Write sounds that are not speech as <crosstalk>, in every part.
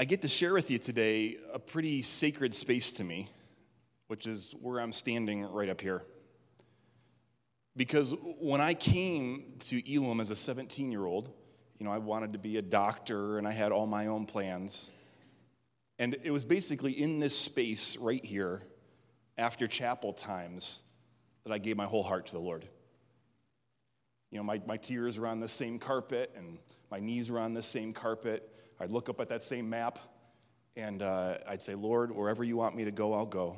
I get to share with you today a pretty sacred space to me, which is where I'm standing right up here. Because when I came to Elim as a 17 year old, you know, I wanted to be a doctor and I had all my own plans. And it was basically in this space right here, after chapel times, that I gave my whole heart to the Lord. You know, my, my tears were on the same carpet and my knees were on the same carpet. I'd look up at that same map and uh, I'd say, Lord, wherever you want me to go, I'll go.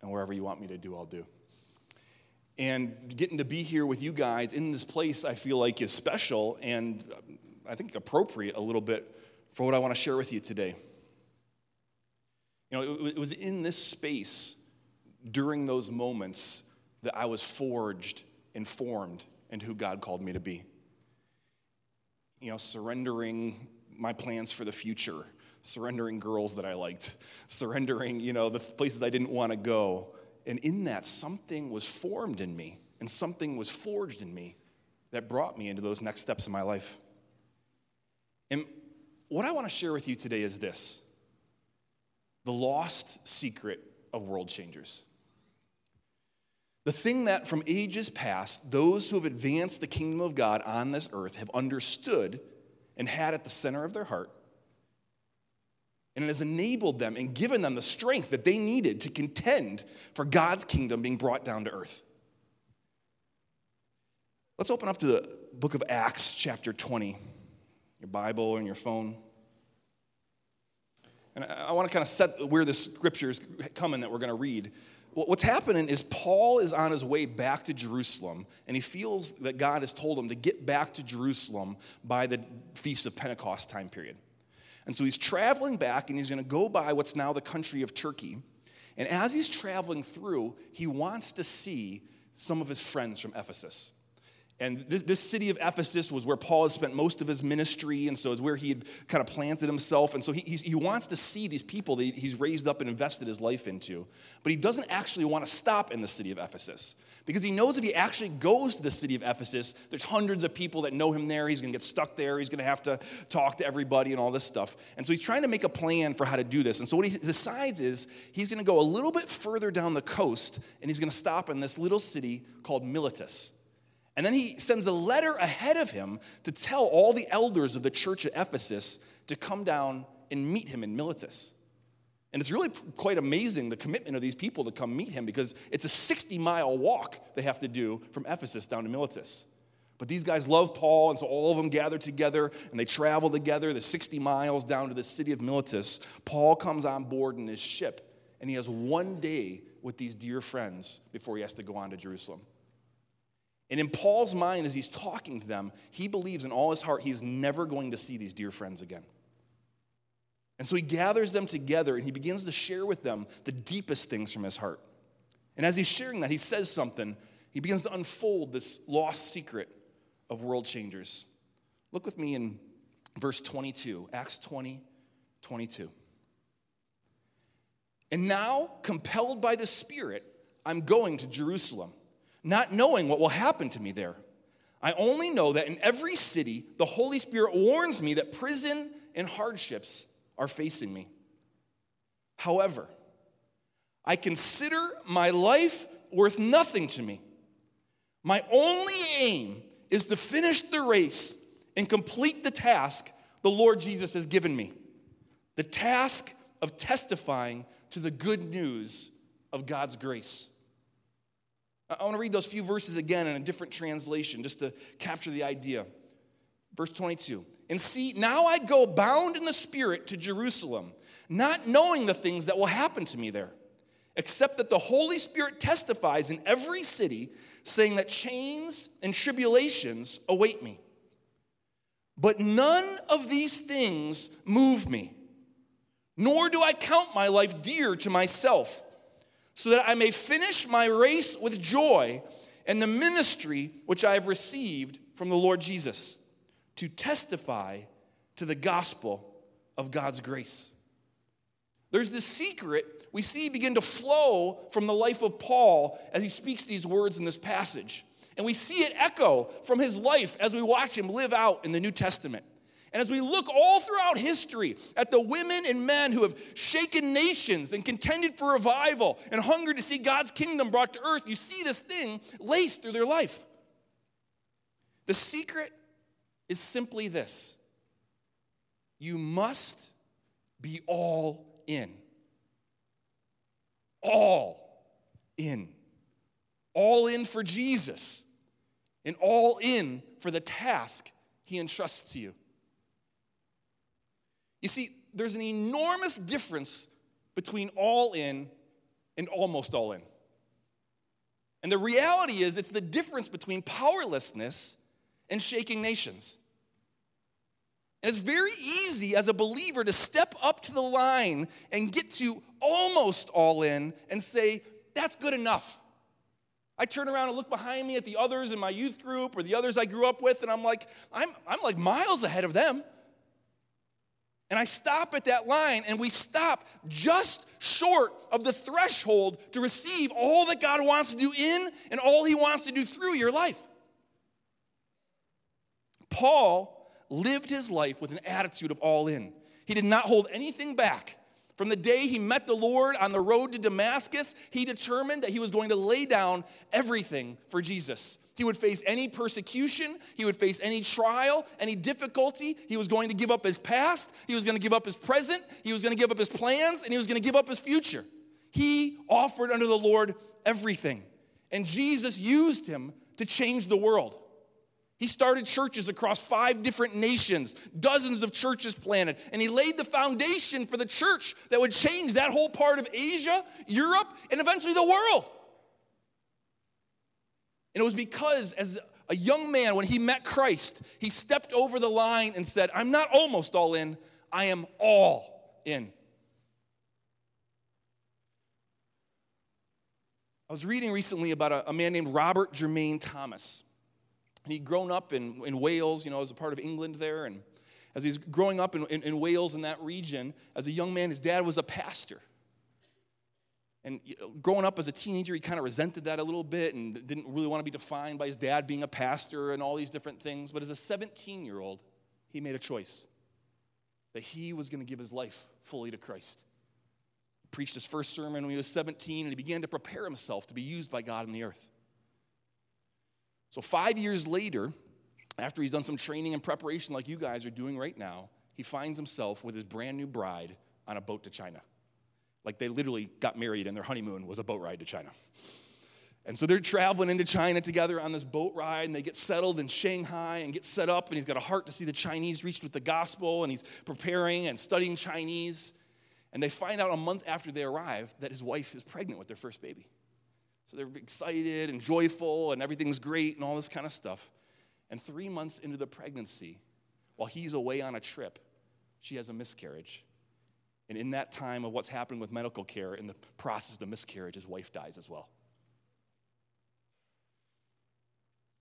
And wherever you want me to do, I'll do. And getting to be here with you guys in this place, I feel like is special and um, I think appropriate a little bit for what I want to share with you today. You know, it was in this space during those moments that I was forged and formed into who God called me to be. You know, surrendering my plans for the future, surrendering girls that I liked, surrendering, you know, the places I didn't want to go. And in that, something was formed in me and something was forged in me that brought me into those next steps in my life. And what I want to share with you today is this the lost secret of world changers. The thing that from ages past, those who have advanced the kingdom of God on this earth have understood and had at the center of their heart. And it has enabled them and given them the strength that they needed to contend for God's kingdom being brought down to earth. Let's open up to the book of Acts, chapter 20, your Bible and your phone. And I want to kind of set where the scripture is coming that we're going to read. What's happening is Paul is on his way back to Jerusalem, and he feels that God has told him to get back to Jerusalem by the Feast of Pentecost time period. And so he's traveling back, and he's going to go by what's now the country of Turkey. And as he's traveling through, he wants to see some of his friends from Ephesus. And this, this, city of Ephesus was where Paul had spent most of his ministry, and so it's where he had kind of planted himself. And so he, he wants to see these people that he's raised up and invested his life into. But he doesn't actually want to stop in the city of Ephesus because he knows if he actually goes to the city of Ephesus, there's hundreds of people that know him there. He's going to get stuck there. He's going to have to talk to everybody and all this stuff. And so he's trying to make a plan for how to do this. And so what he decides is he's going to go a little bit further down the coast, and he's going to stop in this little city called Miletus. And then he sends a letter ahead of him to tell all the elders of the church at Ephesus to come down and meet him in Miletus. And it's really quite amazing the commitment of these people to come meet him because it's a 60 mile walk they have to do from Ephesus down to Miletus. But these guys love Paul, and so all of them gather together and they travel together the 60 miles down to the city of Miletus. Paul comes on board in his ship, and he has one day with these dear friends before he has to go on to Jerusalem. And in Paul's mind, as he's talking to them, he believes in all his heart he's never going to see these dear friends again. And so he gathers them together and he begins to share with them the deepest things from his heart. And as he's sharing that, he says something. He begins to unfold this lost secret of world changers. Look with me in verse 22, Acts 20, 22. And now, compelled by the Spirit, I'm going to Jerusalem not knowing what will happen to me there. I only know that in every city, the Holy Spirit warns me that prison and hardships are facing me. However, I consider my life worth nothing to me. My only aim is to finish the race and complete the task the Lord Jesus has given me the task of testifying to the good news of God's grace. I want to read those few verses again in a different translation just to capture the idea. Verse 22 And see, now I go bound in the Spirit to Jerusalem, not knowing the things that will happen to me there, except that the Holy Spirit testifies in every city, saying that chains and tribulations await me. But none of these things move me, nor do I count my life dear to myself so that I may finish my race with joy and the ministry which I have received from the Lord Jesus to testify to the gospel of God's grace. There's this secret we see begin to flow from the life of Paul as he speaks these words in this passage. And we see it echo from his life as we watch him live out in the New Testament. And as we look all throughout history at the women and men who have shaken nations and contended for revival and hungered to see God's kingdom brought to earth, you see this thing laced through their life. The secret is simply this you must be all in. All in. All in for Jesus, and all in for the task he entrusts to you. You see, there's an enormous difference between all in and almost all in. And the reality is, it's the difference between powerlessness and shaking nations. And it's very easy as a believer to step up to the line and get to almost all in and say, that's good enough. I turn around and look behind me at the others in my youth group or the others I grew up with, and I'm like, I'm, I'm like miles ahead of them. And I stop at that line, and we stop just short of the threshold to receive all that God wants to do in and all He wants to do through your life. Paul lived his life with an attitude of all in. He did not hold anything back. From the day he met the Lord on the road to Damascus, he determined that he was going to lay down everything for Jesus. He would face any persecution, he would face any trial, any difficulty. He was going to give up his past, he was going to give up his present, he was going to give up his plans, and he was going to give up his future. He offered unto the Lord everything. And Jesus used him to change the world. He started churches across five different nations, dozens of churches planted, and he laid the foundation for the church that would change that whole part of Asia, Europe, and eventually the world. And it was because, as a young man, when he met Christ, he stepped over the line and said, I'm not almost all in, I am all in. I was reading recently about a, a man named Robert Jermain Thomas. He'd grown up in, in Wales, you know, as a part of England there. And as he's growing up in, in, in Wales in that region, as a young man, his dad was a pastor. And uh, growing up as a teenager, he kind of resented that a little bit and didn't really want to be defined by his dad being a pastor and all these different things. But as a 17 year old, he made a choice that he was going to give his life fully to Christ. He preached his first sermon when he was 17, and he began to prepare himself to be used by God in the earth. So, five years later, after he's done some training and preparation like you guys are doing right now, he finds himself with his brand new bride on a boat to China. Like they literally got married and their honeymoon was a boat ride to China. And so they're traveling into China together on this boat ride, and they get settled in Shanghai and get set up. And he's got a heart to see the Chinese reached with the gospel, and he's preparing and studying Chinese. And they find out a month after they arrive that his wife is pregnant with their first baby. So they're excited and joyful and everything's great and all this kind of stuff. And three months into the pregnancy, while he's away on a trip, she has a miscarriage. And in that time of what's happening with medical care, in the process of the miscarriage, his wife dies as well.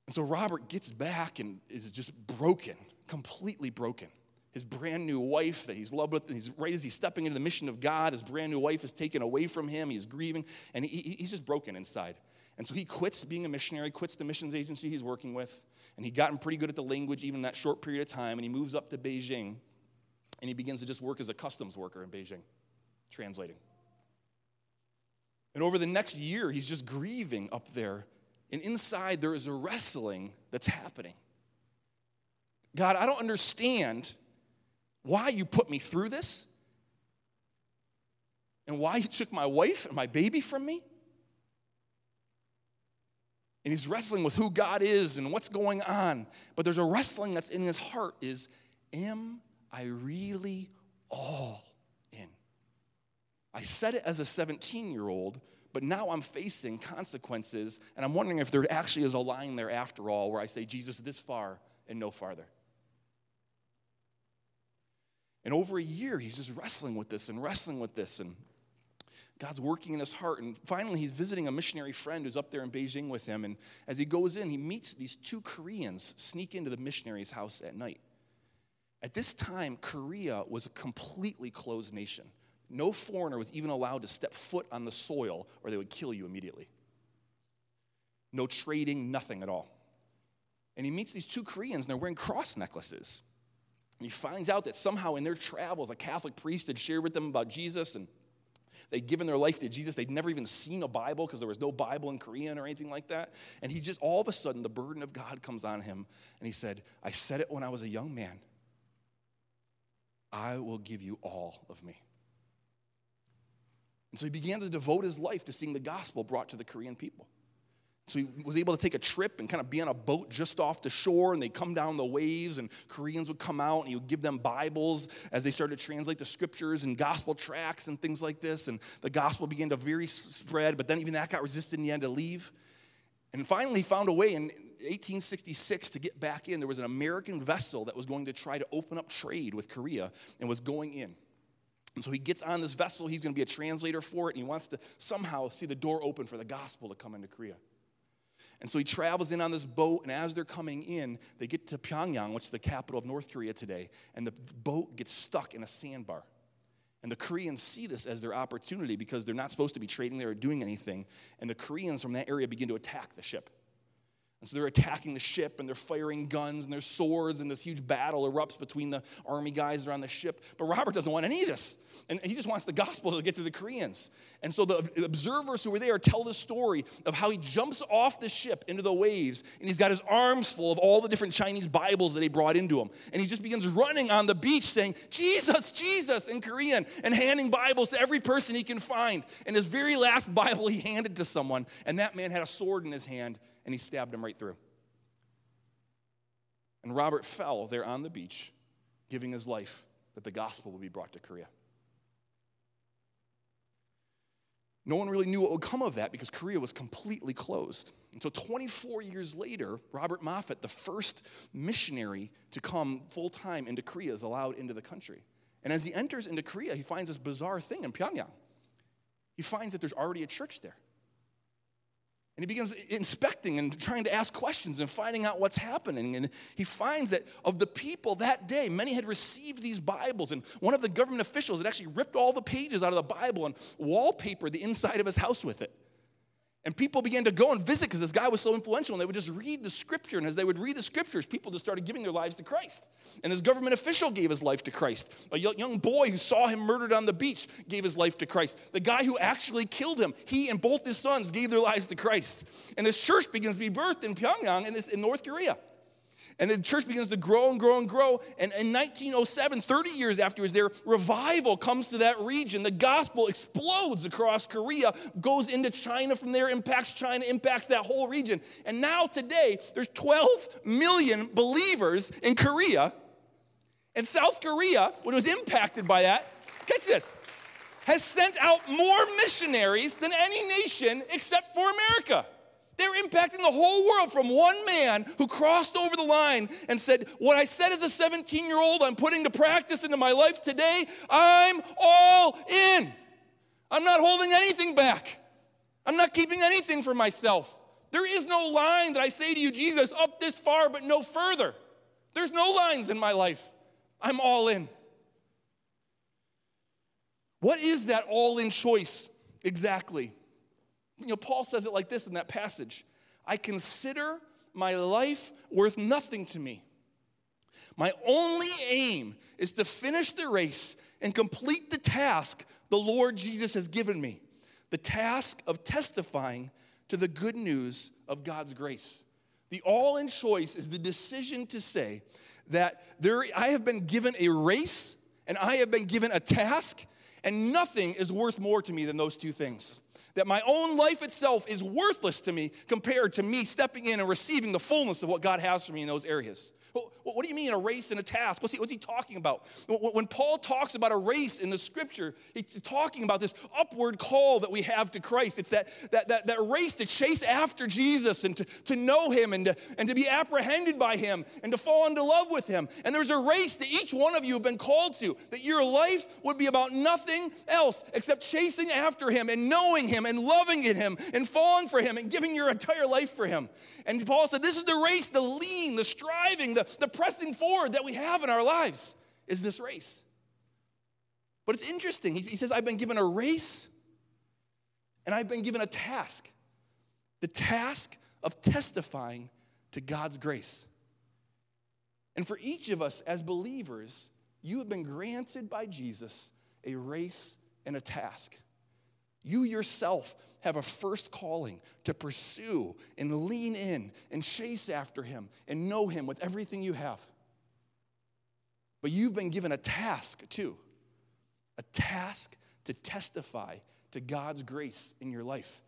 And so Robert gets back and is just broken, completely broken his brand new wife that he's loved with, and he's right as he's stepping into the mission of God, his brand new wife is taken away from him. He's grieving, and he, he's just broken inside. And so he quits being a missionary, quits the missions agency he's working with, and he'd gotten pretty good at the language even in that short period of time, and he moves up to Beijing, and he begins to just work as a customs worker in Beijing, translating. And over the next year, he's just grieving up there, and inside there is a wrestling that's happening. God, I don't understand why you put me through this and why you took my wife and my baby from me. And he's wrestling with who God is and what's going on. But there's a wrestling that's in his heart is, am I really all in? I said it as a 17 year old, but now I'm facing consequences, and I'm wondering if there actually is a line there after all where I say, Jesus, this far and no farther. And over a year, he's just wrestling with this and wrestling with this. And God's working in his heart. And finally, he's visiting a missionary friend who's up there in Beijing with him. And as he goes in, he meets these two Koreans sneak into the missionary's house at night. At this time, Korea was a completely closed nation. No foreigner was even allowed to step foot on the soil or they would kill you immediately. No trading, nothing at all. And he meets these two Koreans and they're wearing cross necklaces. And he finds out that somehow in their travels, a Catholic priest had shared with them about Jesus and they'd given their life to Jesus. They'd never even seen a Bible because there was no Bible in Korean or anything like that. And he just, all of a sudden, the burden of God comes on him. And he said, I said it when I was a young man. I will give you all of me. And so he began to devote his life to seeing the gospel brought to the Korean people. So he was able to take a trip and kind of be on a boat just off the shore, and they come down the waves, and Koreans would come out, and he would give them Bibles as they started to translate the scriptures and gospel tracts and things like this. And the gospel began to very spread, but then even that got resisted in the end to leave. And finally, he found a way in 1866 to get back in. There was an American vessel that was going to try to open up trade with Korea and was going in. And so he gets on this vessel, he's going to be a translator for it, and he wants to somehow see the door open for the gospel to come into Korea. And so he travels in on this boat, and as they're coming in, they get to Pyongyang, which is the capital of North Korea today, and the boat gets stuck in a sandbar. And the Koreans see this as their opportunity because they're not supposed to be trading there or doing anything. And the Koreans from that area begin to attack the ship. And so they're attacking the ship and they're firing guns and their swords and this huge battle erupts between the army guys on the ship. But Robert doesn't want any of this. And he just wants the gospel to get to the Koreans. And so the observers who were there tell the story of how he jumps off the ship into the waves and he's got his arms full of all the different Chinese Bibles that he brought into him. And he just begins running on the beach saying, Jesus, Jesus in Korean and handing Bibles to every person he can find. And his very last Bible he handed to someone, and that man had a sword in his hand and he stabbed him right through. And Robert fell there on the beach, giving his life that the gospel would be brought to Korea. No one really knew what would come of that because Korea was completely closed. And so 24 years later, Robert Moffat, the first missionary to come full time into Korea, is allowed into the country. And as he enters into Korea, he finds this bizarre thing in Pyongyang. He finds that there's already a church there. And he begins inspecting and trying to ask questions and finding out what's happening. And he finds that of the people that day, many had received these Bibles. And one of the government officials had actually ripped all the pages out of the Bible and wallpapered the inside of his house with it. And people began to go and visit because this guy was so influential, and they would just read the scripture. And as they would read the scriptures, people just started giving their lives to Christ. And this government official gave his life to Christ. A young boy who saw him murdered on the beach gave his life to Christ. The guy who actually killed him, he and both his sons gave their lives to Christ. And this church begins to be birthed in Pyongyang in, this, in North Korea. And the church begins to grow and grow and grow. And in 1907, 30 years afterwards, their revival comes to that region. The gospel explodes across Korea, goes into China from there, impacts China, impacts that whole region. And now, today, there's 12 million believers in Korea. And South Korea, what was impacted by that, catch this, has sent out more missionaries than any nation except for America. They're impacting the whole world from one man who crossed over the line and said, What I said as a 17 year old, I'm putting to practice into my life today. I'm all in. I'm not holding anything back. I'm not keeping anything for myself. There is no line that I say to you, Jesus, up this far, but no further. There's no lines in my life. I'm all in. What is that all in choice exactly? You know, Paul says it like this in that passage I consider my life worth nothing to me. My only aim is to finish the race and complete the task the Lord Jesus has given me the task of testifying to the good news of God's grace. The all in choice is the decision to say that there, I have been given a race and I have been given a task, and nothing is worth more to me than those two things that my own life itself is worthless to me compared to me stepping in and receiving the fullness of what God has for me in those areas. What do you mean a race and a task? What's he, what's he talking about? When Paul talks about a race in the scripture, he's talking about this upward call that we have to Christ. It's that, that, that, that race to chase after Jesus and to, to know him and to, and to be apprehended by him and to fall into love with him. And there's a race that each one of you have been called to, that your life would be about nothing else except chasing after him and knowing him and loving in him and falling for him and giving your entire life for him. And Paul said, This is the race, the lean, the striving, the, the pressing forward that we have in our lives is this race. But it's interesting. He, says, I've been given a race and I've been given a task the task of testifying to God's grace. And for each of us as believers, you have been granted by Jesus a race and a task. You yourself have a first calling to pursue and lean in and chase after Him and know Him with everything you have. But you've been given a task too a task to testify to God's grace in your life.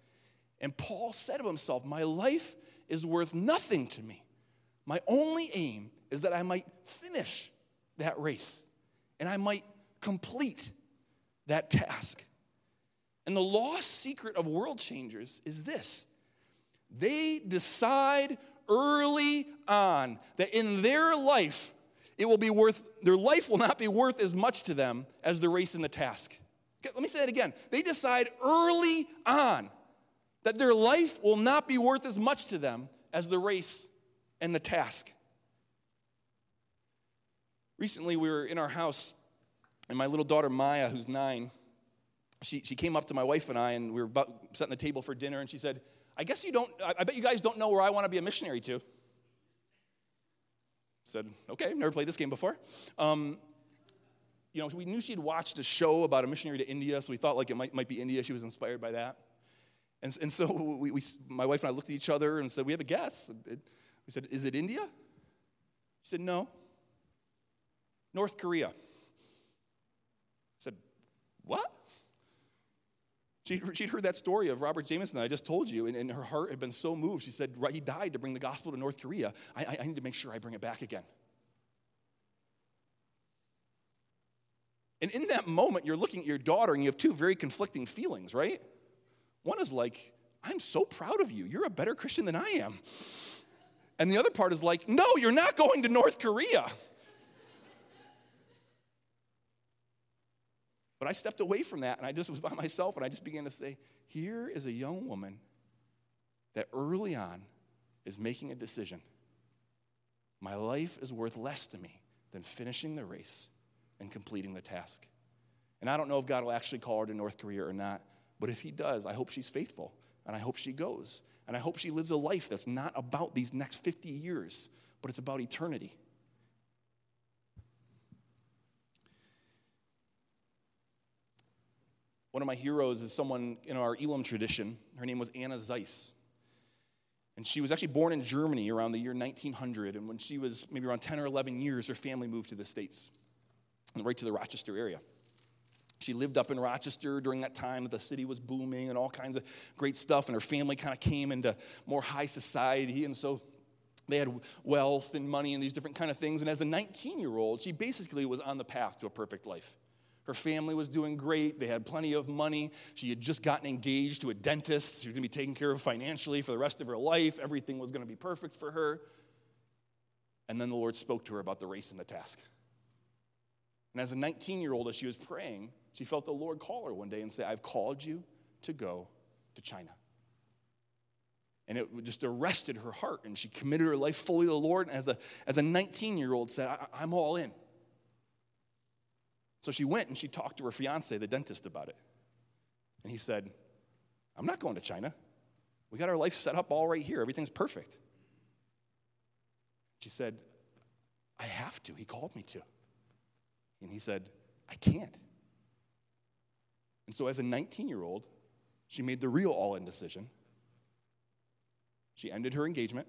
And Paul said of himself, My life is worth nothing to me. My only aim is that I might finish that race and I might complete that task. And the lost secret of world changers is this they decide early on that in their life, it will be worth, their life will not be worth as much to them as the race and the task. Let me say that again. They decide early on that their life will not be worth as much to them as the race and the task. Recently, we were in our house, and my little daughter Maya, who's nine, she, she came up to my wife and I, and we were about setting the table for dinner, and she said, I guess you don't, I bet you guys don't know where I want to be a missionary to. Said, okay, never played this game before. Um, you know, we knew she'd watched a show about a missionary to India, so we thought like it might, might be India. She was inspired by that. And, and so <laughs> we, we, my wife and I looked at each other and said, we have a guess. We said, is it India? She said, no. North Korea. I said, what? She'd, she'd heard that story of Robert Jameson that I just told you, and, and her heart had been so moved. She said, He died to bring the gospel to North Korea. I, I, I need to make sure I bring it back again. And in that moment, you're looking at your daughter and you have two very conflicting feelings, right? One is like, I'm so proud of you. You're a better Christian than I am. And the other part is like, no, you're not going to North Korea. But I stepped away from that and I just was by <laughs> myself and I just began to say, here is a young woman that early on is making a decision. My life is worth less to me than finishing the race and completing the task. And I don't know if God will actually call her to North Korea or not, but if He does, I hope she's faithful and I hope she goes. And I hope she lives a life that's not about these next 50 years, but it's about eternity. One of my heroes is someone in our Elim tradition. Her name was Anna Ziese. And she was actually born in Germany around the year 1900. And when she was maybe around 10 or 11 years, her family moved to the States, right to the Rochester area. She lived up in Rochester during that time that the city was booming and all kinds of great stuff. And her family kind of came into more high society. And so they had wealth and money and these different kind of things. And as a 19 year old, she basically was on the path to a perfect life. Her family was doing great. They had plenty of money. She had just gotten engaged to a dentist. She was going to be taken care of financially for the rest of her life. Everything was going to be perfect for her. And then the Lord spoke to her about the race and the task. And as a 19 year old, as she was praying, she felt the Lord call her one day and say, I've called you to go to China. And it just arrested her heart, and she committed her life fully to the Lord. And as a, as a 19 year old, said, I'm all in. So she went and she talked to her fiance, the dentist, about it. And he said, I'm not going to China. We got our life set up all right here. Everything's perfect. She said, I have to. He called me to. And he said, I can't. And so, as a 19 year old, she made the real all in decision. She ended her engagement.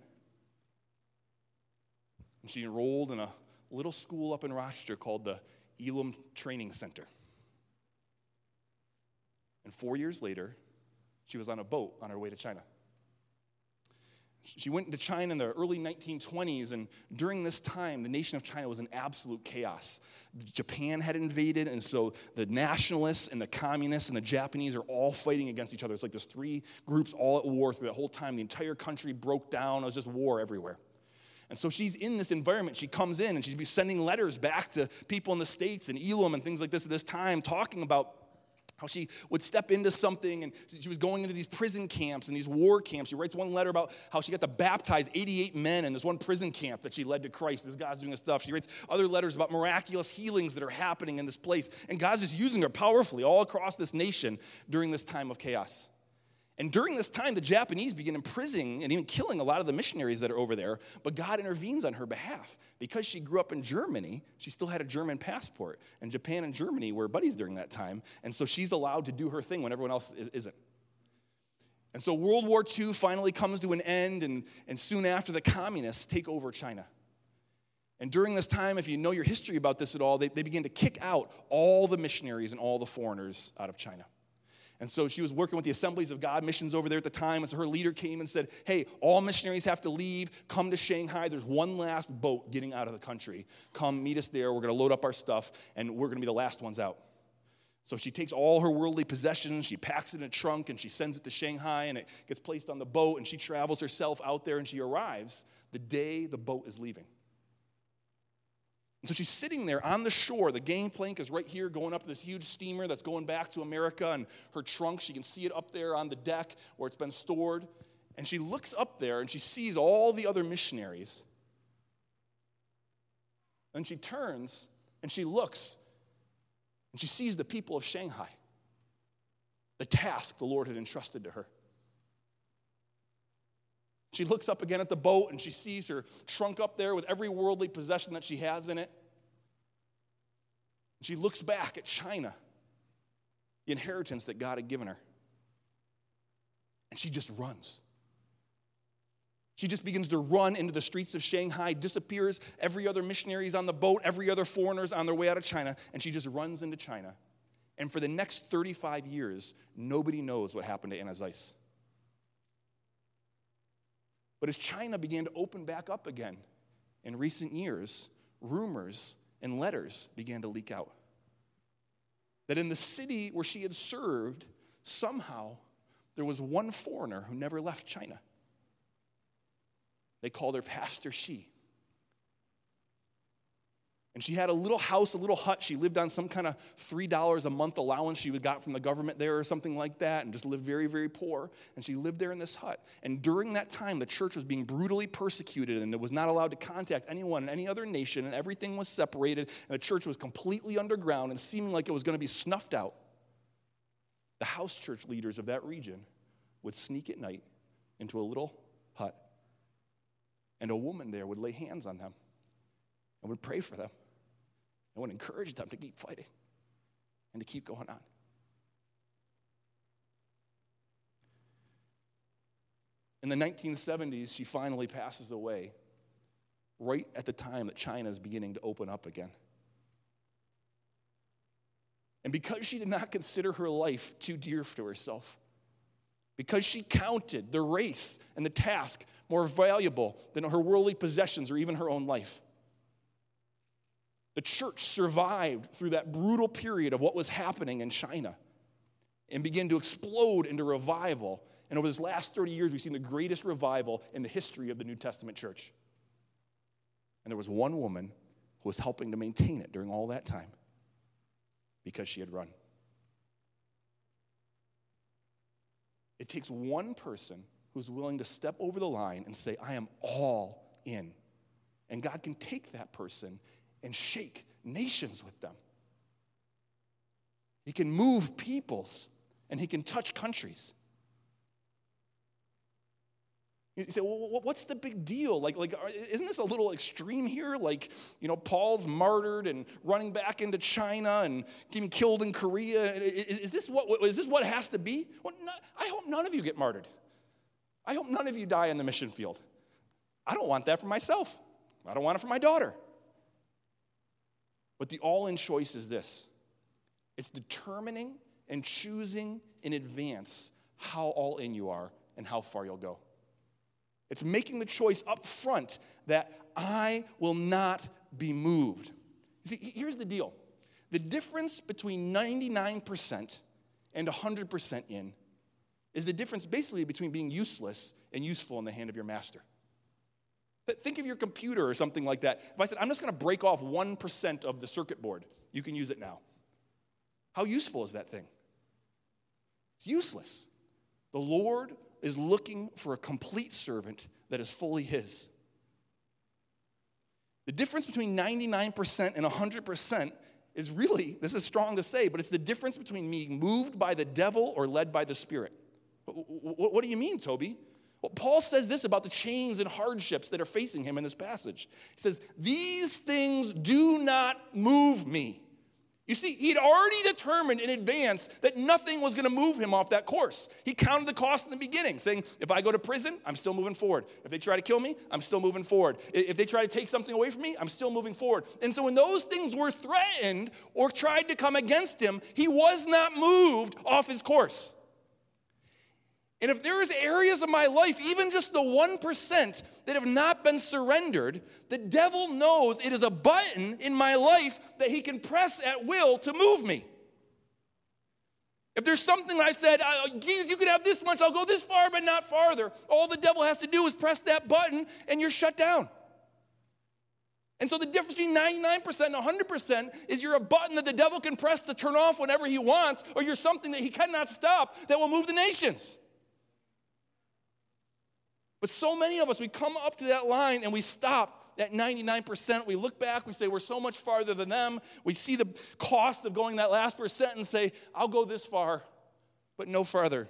And she enrolled in a little school up in Rochester called the Elim Training Center. And four years later, she was on a boat on her way to China. She went to China in the early 1920s, and during this time, the nation of China was in absolute chaos. Japan had invaded, and so the nationalists and the communists and the Japanese are all fighting against each other. It's like there's three groups all at war through the whole time. The entire country broke down. It was just war everywhere. And so she's in this environment. She comes in and she's be sending letters back to people in the States and Elim and things like this at this time, talking about how she would step into something and she was going into these prison camps and these war camps. She writes one letter about how she got to baptize 88 men in this one prison camp that she led to Christ. This guy's doing this stuff. She writes other letters about miraculous healings that are happening in this place. And God's just using her powerfully all across this nation during this time of chaos. And during this time, the Japanese begin imprisoning and even killing a lot of the missionaries that are over there, but God intervenes on her behalf. Because she grew up in Germany, she still had a German passport, and Japan and Germany were buddies during that time, and so she's allowed to do her thing when everyone else isn't. And so World War II finally comes to an end, and, and soon after, the communists take over China. And during this time, if you know your history about this at all, they, they begin to kick out all the missionaries and all the foreigners out of China. And so she was working with the Assemblies of God missions over there at the time. And so her leader came and said, Hey, all missionaries have to leave. Come to Shanghai. There's one last boat getting out of the country. Come meet us there. We're going to load up our stuff, and we're going to be the last ones out. So she takes all her worldly possessions, she packs it in a trunk, and she sends it to Shanghai, and it gets placed on the boat, and she travels herself out there, and she arrives the day the boat is leaving. And so she's sitting there on the shore. The gangplank is right here going up this huge steamer that's going back to America. And her trunk, she can see it up there on the deck where it's been stored. And she looks up there and she sees all the other missionaries. And she turns and she looks and she sees the people of Shanghai, the task the Lord had entrusted to her. She looks up again at the boat and she sees her trunk up there with every worldly possession that she has in it. She looks back at China, the inheritance that God had given her, and she just runs. She just begins to run into the streets of Shanghai, disappears. Every other missionary is on the boat, every other foreigner is on their way out of China, and she just runs into China. And for the next 35 years, nobody knows what happened to Anna Ziese. But as China began to open back up again in recent years, rumors and letters began to leak out. That in the city where she had served, somehow there was one foreigner who never left China. They called her Pastor She. And she had a little house, a little hut. She lived on some kind of $3 a month allowance she got from the government there or something like that, and just lived very, very poor. And she lived there in this hut. And during that time, the church was being brutally persecuted, and it was not allowed to contact anyone in any other nation, and everything was separated, and the church was completely underground and seeming like it was going to be snuffed out. The house church leaders of that region would sneak at night into a little hut, and a woman there would lay hands on them and would pray for them I want to encourage them to keep fighting and to keep going on. In the 1970s, she finally passes away, right at the time that China is beginning to open up again. And because she did not consider her life too dear to herself, because she counted the race and the task more valuable than her worldly possessions or even her own life, the church survived through that brutal period of what was happening in China and began to explode into revival. And over this last 30 years, we've seen the greatest revival in the history of the New Testament church. And there was one woman who was helping to maintain it during all that time because she had run. It takes one person who's willing to step over the line and say, I am all in. And God can take that person and shake nations with them. He can move peoples and he can touch countries. You say, well, what's the big deal? Like, like, isn't this a little extreme here? Like, you know, Paul's martyred and running back into China and getting killed in Korea. Is, is this what is this what has to be? Well, not, I hope none of you get martyred. I hope none of you die in the mission field. I don't want that for myself. I don't want it for my daughter. But the all in choice is this it's determining and choosing in advance how all in you are and how far you'll go. It's making the choice up front that I will not be moved. See, here's the deal the difference between 99% and 100% in is the difference basically between being useless and useful in the hand of your master. Think of your computer or something like that. If I said, I'm just going to break off 1% of the circuit board, you can use it now. How useful is that thing? It's useless. The Lord is looking for a complete servant that is fully His. The difference between 99% and 100% is really, this is strong to say, but it's the difference between being moved by the devil or led by the Spirit. What, what do you mean, Toby? Well, Paul says this about the chains and hardships that are facing him in this passage. He says, These things do not move me. You see, he'd already determined in advance that nothing was going to move him off that course. He counted the cost in the beginning, saying, if I go to prison, I'm still moving forward. If they try to kill me, I'm still moving forward. If they try to take something away from me, I'm still moving forward. And so when those things were threatened or tried to come against him, he was not moved off his course. And if there is areas of my life, even just the 1% that have not been surrendered, the devil knows it is a button in my life that he can press at will to move me. If there's something I said, uh, Jesus, you could have this much, I'll go this far, but not farther. All the devil has to do is press that button and you're shut down. And so the difference between 99% and 100% is you're a button that the devil can press to turn off whenever he wants, or you're something that he cannot stop that will move the nations. But so many of us, we come up to that line and we stop at 99%. We look back, we say we're so much farther than them. We see the cost of going that last percent and say, I'll go this far, but no farther.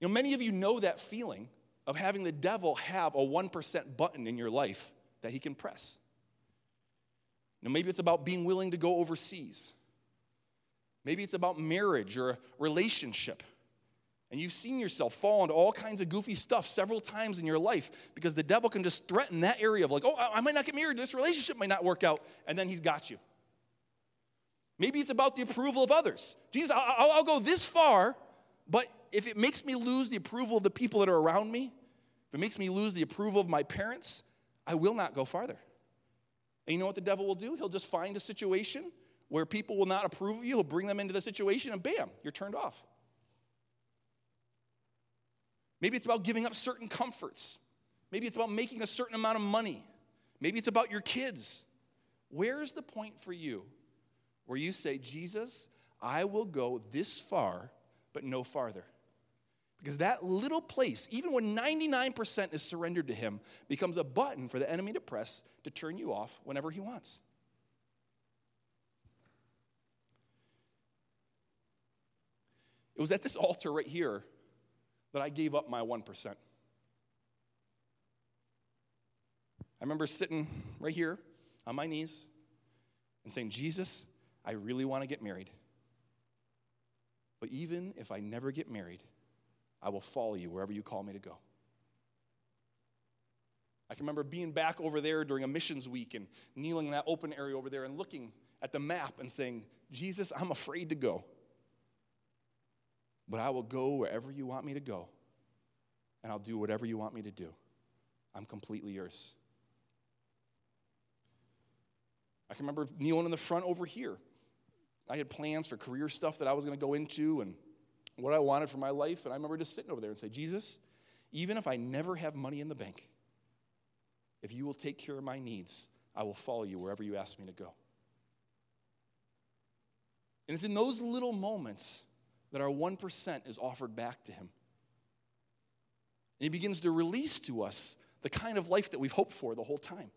You know, many of you know that feeling of having the devil have a 1% button in your life that he can press. Now, maybe it's about being willing to go overseas. Maybe it's about marriage or a relationship. And you've seen yourself fall into all kinds of goofy stuff several times in your life because the devil can just threaten that area of like, oh, I might not get married, this relationship might not work out, and then he's got you. Maybe it's about the approval of others. Jesus, I'll, I'll go this far, but if it makes me lose the approval of the people that are around me, if it makes me lose the approval of my parents, I will not go farther. And you know what the devil will do? He'll just find a situation where people will not approve of you. He'll bring them into the situation, and bam, you're turned off. Maybe it's about giving up certain comforts. Maybe it's about making a certain amount of money. Maybe it's about your kids. Where's the point for you where you say, Jesus, I will go this far, but no farther? Because that little place, even when 99% is surrendered to Him, becomes a button for the enemy to press to turn you off whenever He wants. It was at this altar right here that I gave up my 1%. I remember sitting right here on my knees and saying, Jesus, I really want to get married. But even if I never get married, I will follow you wherever you call me to go. I can remember being back over there during a missions week and kneeling in that open area over there and looking at the map and saying, Jesus, I'm afraid to go but I will go wherever you want me to go, and I'll do whatever you want me to do. I'm completely yours. I can remember kneeling in the front over here. I had plans for career stuff that I was going to go into and what I wanted for my life. And I remember just sitting over there and say, Jesus, even if I never have money in the bank, if you will take care of my needs, I will follow you wherever you ask me to go. And it's in those little moments that our 1% is offered back to Him. And He begins to release to us the kind of life that we've hoped for the whole time.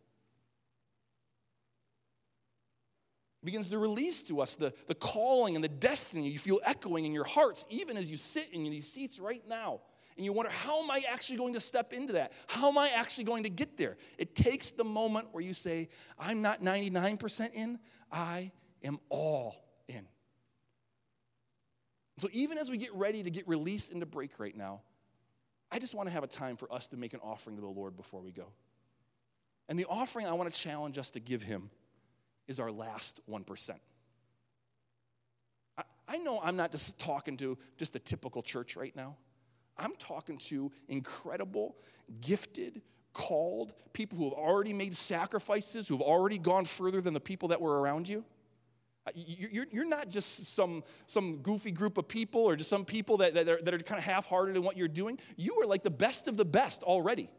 He begins to release to us the, the calling and the destiny you feel echoing in your hearts, even as you sit in these seats right now. And you wonder, how am I actually going to step into that? How am I actually going to get there? It takes the moment where you say, I'm not 99% in, I am all in. So even as we get ready to get released into break right now, I just want to have a time for us to make an offering to the Lord before we go. And the offering I want to challenge us to give Him is our last 1%. I, I know I'm not just talking to just a typical church right now. I'm talking to incredible, gifted, called people who have already made sacrifices, who have already gone further than the people that were around you. You're, you're not just some, some goofy group of people or just some people that, that are, that are kind of half hearted in what you're doing. You are like the best of the best already.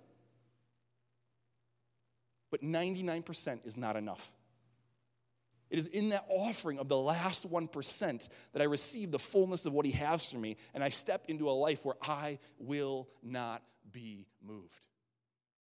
But 99% is not enough. It is in that offering of the last 1% that I receive the fullness of what He has for me, and I step into a life where I will not be moved.